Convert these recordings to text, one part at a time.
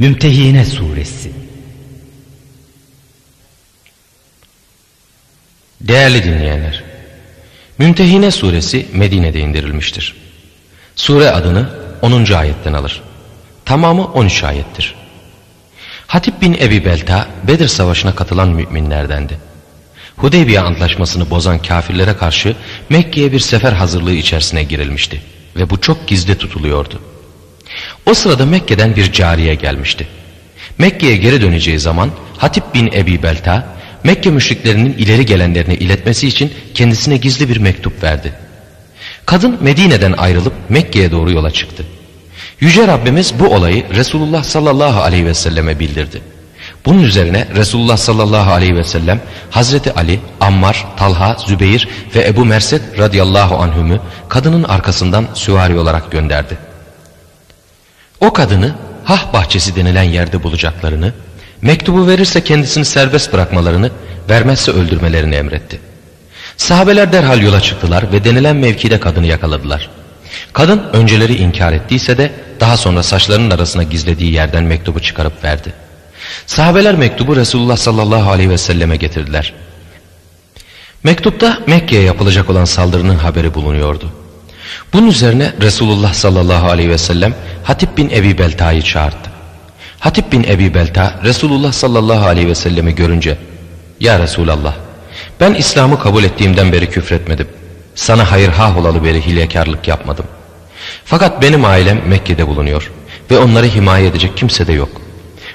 Mümtehine Suresi Değerli dinleyenler, Mümtehine Suresi Medine'de indirilmiştir. Sure adını 10. ayetten alır. Tamamı 13 ayettir. Hatip bin Ebi Belta, Bedir Savaşı'na katılan müminlerdendi. Hudeybiye Antlaşması'nı bozan kafirlere karşı Mekke'ye bir sefer hazırlığı içerisine girilmişti ve bu çok gizli tutuluyordu. O sırada Mekke'den bir cariye gelmişti. Mekke'ye geri döneceği zaman Hatip bin Ebi Belta, Mekke müşriklerinin ileri gelenlerine iletmesi için kendisine gizli bir mektup verdi. Kadın Medine'den ayrılıp Mekke'ye doğru yola çıktı. Yüce Rabbimiz bu olayı Resulullah sallallahu aleyhi ve selleme bildirdi. Bunun üzerine Resulullah sallallahu aleyhi ve sellem Hazreti Ali, Ammar, Talha, Zübeyir ve Ebu Merset radıyallahu anhümü kadının arkasından süvari olarak gönderdi. O kadını Hah bahçesi denilen yerde bulacaklarını, mektubu verirse kendisini serbest bırakmalarını, vermezse öldürmelerini emretti. Sahabeler derhal yola çıktılar ve denilen mevkide kadını yakaladılar. Kadın önceleri inkar ettiyse de daha sonra saçlarının arasına gizlediği yerden mektubu çıkarıp verdi. Sahabeler mektubu Resulullah sallallahu aleyhi ve selleme getirdiler. Mektupta Mekke'ye yapılacak olan saldırının haberi bulunuyordu. Bunun üzerine Resulullah sallallahu aleyhi ve sellem Hatip bin Ebi Belta'yı çağırdı. Hatip bin Ebi Belta Resulullah sallallahu aleyhi ve sellemi görünce Ya Resulallah ben İslam'ı kabul ettiğimden beri küfretmedim. Sana hayır ha olalı beri hilekarlık yapmadım. Fakat benim ailem Mekke'de bulunuyor ve onları himaye edecek kimse de yok.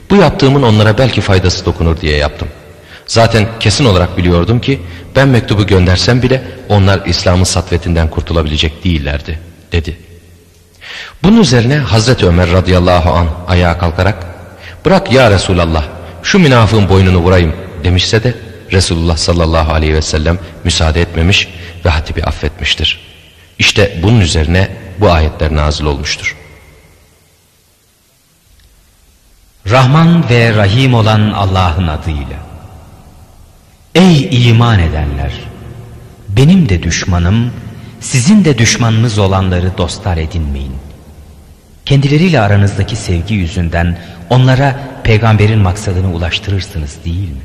Bu yaptığımın onlara belki faydası dokunur diye yaptım. Zaten kesin olarak biliyordum ki ben mektubu göndersem bile onlar İslam'ın satvetinden kurtulabilecek değillerdi dedi. Bunun üzerine Hazreti Ömer radıyallahu an ayağa kalkarak bırak ya Resulallah şu münafığın boynunu vurayım demişse de Resulullah sallallahu aleyhi ve sellem müsaade etmemiş ve hatibi affetmiştir. İşte bunun üzerine bu ayetler nazil olmuştur. Rahman ve Rahim olan Allah'ın adıyla. Ey iman edenler! Benim de düşmanım, sizin de düşmanınız olanları dostlar edinmeyin. Kendileriyle aranızdaki sevgi yüzünden onlara peygamberin maksadını ulaştırırsınız değil mi?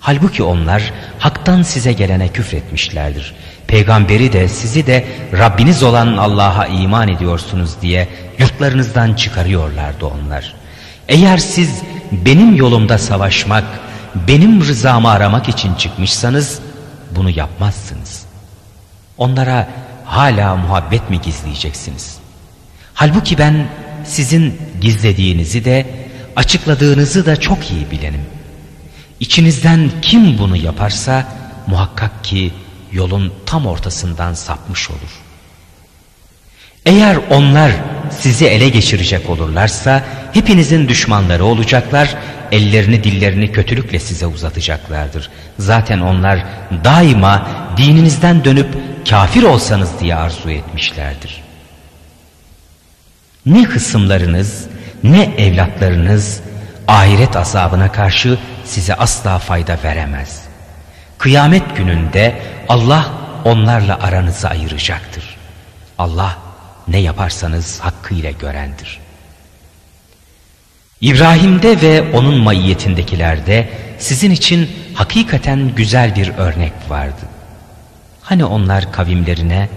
Halbuki onlar haktan size gelene küfretmişlerdir. Peygamberi de sizi de Rabbiniz olan Allah'a iman ediyorsunuz diye yurtlarınızdan çıkarıyorlardı onlar. Eğer siz benim yolumda savaşmak, benim rızamı aramak için çıkmışsanız bunu yapmazsınız. Onlara hala muhabbet mi gizleyeceksiniz? Halbuki ben sizin gizlediğinizi de açıkladığınızı da çok iyi bilenim. İçinizden kim bunu yaparsa muhakkak ki yolun tam ortasından sapmış olur. Eğer onlar sizi ele geçirecek olurlarsa hepinizin düşmanları olacaklar, ellerini dillerini kötülükle size uzatacaklardır. Zaten onlar daima dininizden dönüp kafir olsanız diye arzu etmişlerdir. Ne kısımlarınız ne evlatlarınız ahiret azabına karşı size asla fayda veremez. Kıyamet gününde Allah onlarla aranızı ayıracaktır. Allah ne yaparsanız hakkıyla görendir. İbrahim'de ve onun maiyetindekilerde sizin için hakikaten güzel bir örnek vardı. Hani onlar kavimlerine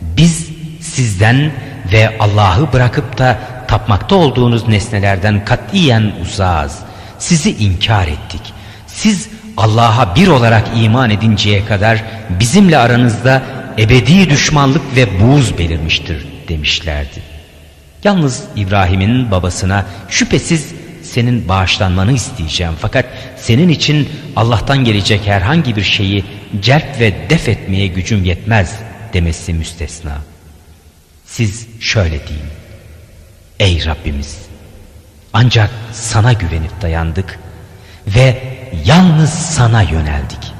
biz sizden ve Allah'ı bırakıp da tapmakta olduğunuz nesnelerden katiyen uzağız. Sizi inkar ettik. Siz Allah'a bir olarak iman edinceye kadar bizimle aranızda ebedi düşmanlık ve buğz belirmiştir demişlerdi. Yalnız İbrahim'in babasına şüphesiz senin bağışlanmanı isteyeceğim fakat senin için Allah'tan gelecek herhangi bir şeyi celp ve def etmeye gücüm yetmez demesi müstesna. Siz şöyle deyin. Ey Rabbimiz ancak sana güvenip dayandık ve yalnız sana yöneldik.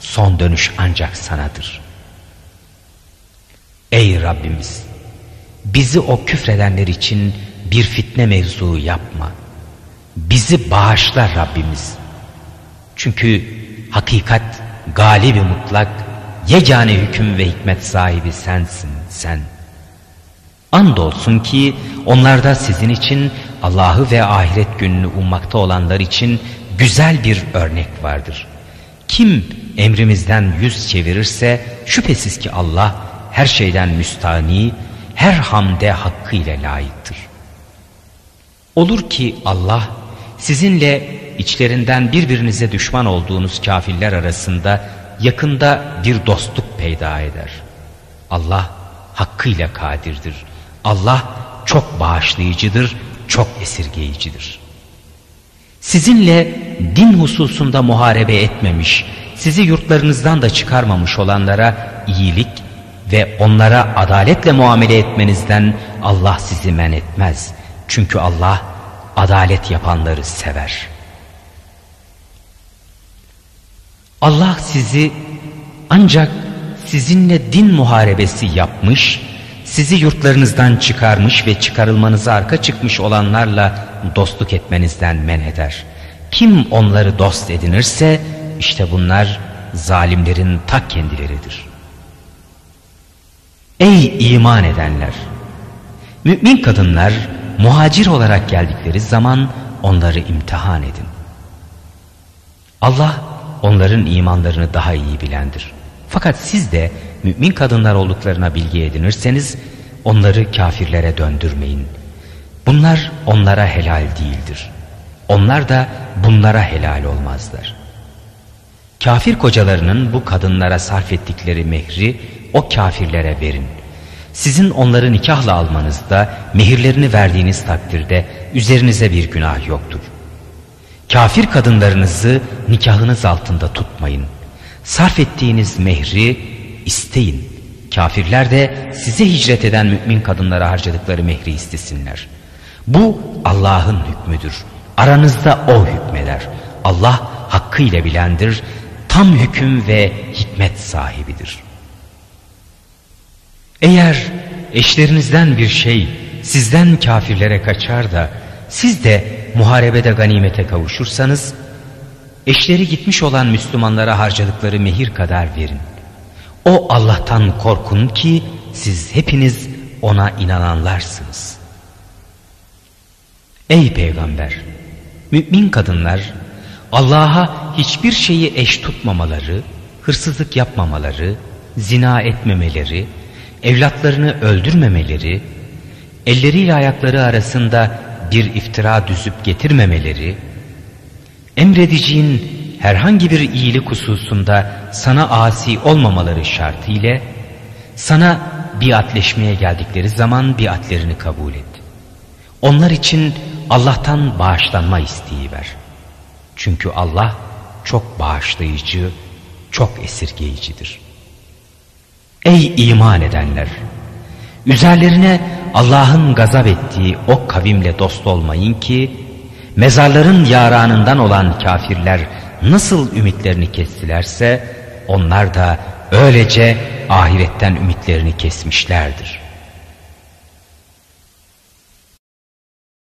Son dönüş ancak sanadır. Ey Rabbimiz bizi o küfredenler için bir fitne mevzu yapma. Bizi bağışla Rabbimiz. Çünkü hakikat galibi mutlak, yegane hüküm ve hikmet sahibi sensin sen. Andolsun ki onlarda sizin için Allah'ı ve ahiret gününü ummakta olanlar için güzel bir örnek vardır. Kim emrimizden yüz çevirirse şüphesiz ki Allah her şeyden müstani, her hamde hakkıyla layıktır. Olur ki Allah sizinle içlerinden birbirinize düşman olduğunuz kafirler arasında yakında bir dostluk peyda eder. Allah hakkıyla kadirdir. Allah çok bağışlayıcıdır, çok esirgeyicidir. Sizinle din hususunda muharebe etmemiş, sizi yurtlarınızdan da çıkarmamış olanlara iyilik ve onlara adaletle muamele etmenizden Allah sizi men etmez. Çünkü Allah adalet yapanları sever. Allah sizi ancak sizinle din muharebesi yapmış, sizi yurtlarınızdan çıkarmış ve çıkarılmanıza arka çıkmış olanlarla dostluk etmenizden men eder. Kim onları dost edinirse işte bunlar zalimlerin tak kendileridir. Ey iman edenler! Mümin kadınlar muhacir olarak geldikleri zaman onları imtihan edin. Allah onların imanlarını daha iyi bilendir. Fakat siz de mümin kadınlar olduklarına bilgi edinirseniz onları kafirlere döndürmeyin. Bunlar onlara helal değildir. Onlar da bunlara helal olmazlar. Kafir kocalarının bu kadınlara sarf ettikleri mehri o kafirlere verin. Sizin onları nikahla almanızda mehirlerini verdiğiniz takdirde üzerinize bir günah yoktur. Kafir kadınlarınızı nikahınız altında tutmayın. Sarf ettiğiniz mehri isteyin. Kafirler de size hicret eden mümin kadınlara harcadıkları mehri istesinler. Bu Allah'ın hükmüdür. Aranızda O hükmeder. Allah hakkıyla bilendir, tam hüküm ve hikmet sahibidir. Eğer eşlerinizden bir şey sizden kafirlere kaçar da siz de muharebede ganimete kavuşursanız eşleri gitmiş olan Müslümanlara harcadıkları mehir kadar verin. O Allah'tan korkun ki siz hepiniz ona inananlarsınız. Ey peygamber! Mümin kadınlar Allah'a hiçbir şeyi eş tutmamaları, hırsızlık yapmamaları, zina etmemeleri, evlatlarını öldürmemeleri, elleriyle ayakları arasında bir iftira düzüp getirmemeleri, emredeceğin herhangi bir iyilik hususunda sana asi olmamaları şartıyla sana biatleşmeye geldikleri zaman biatlerini kabul et. Onlar için Allah'tan bağışlanma isteği ver. Çünkü Allah çok bağışlayıcı, çok esirgeyicidir. Ey iman edenler! Üzerlerine Allah'ın gazap ettiği o kavimle dost olmayın ki mezarların yaranından olan kafirler nasıl ümitlerini kestilerse onlar da öylece ahiretten ümitlerini kesmişlerdir.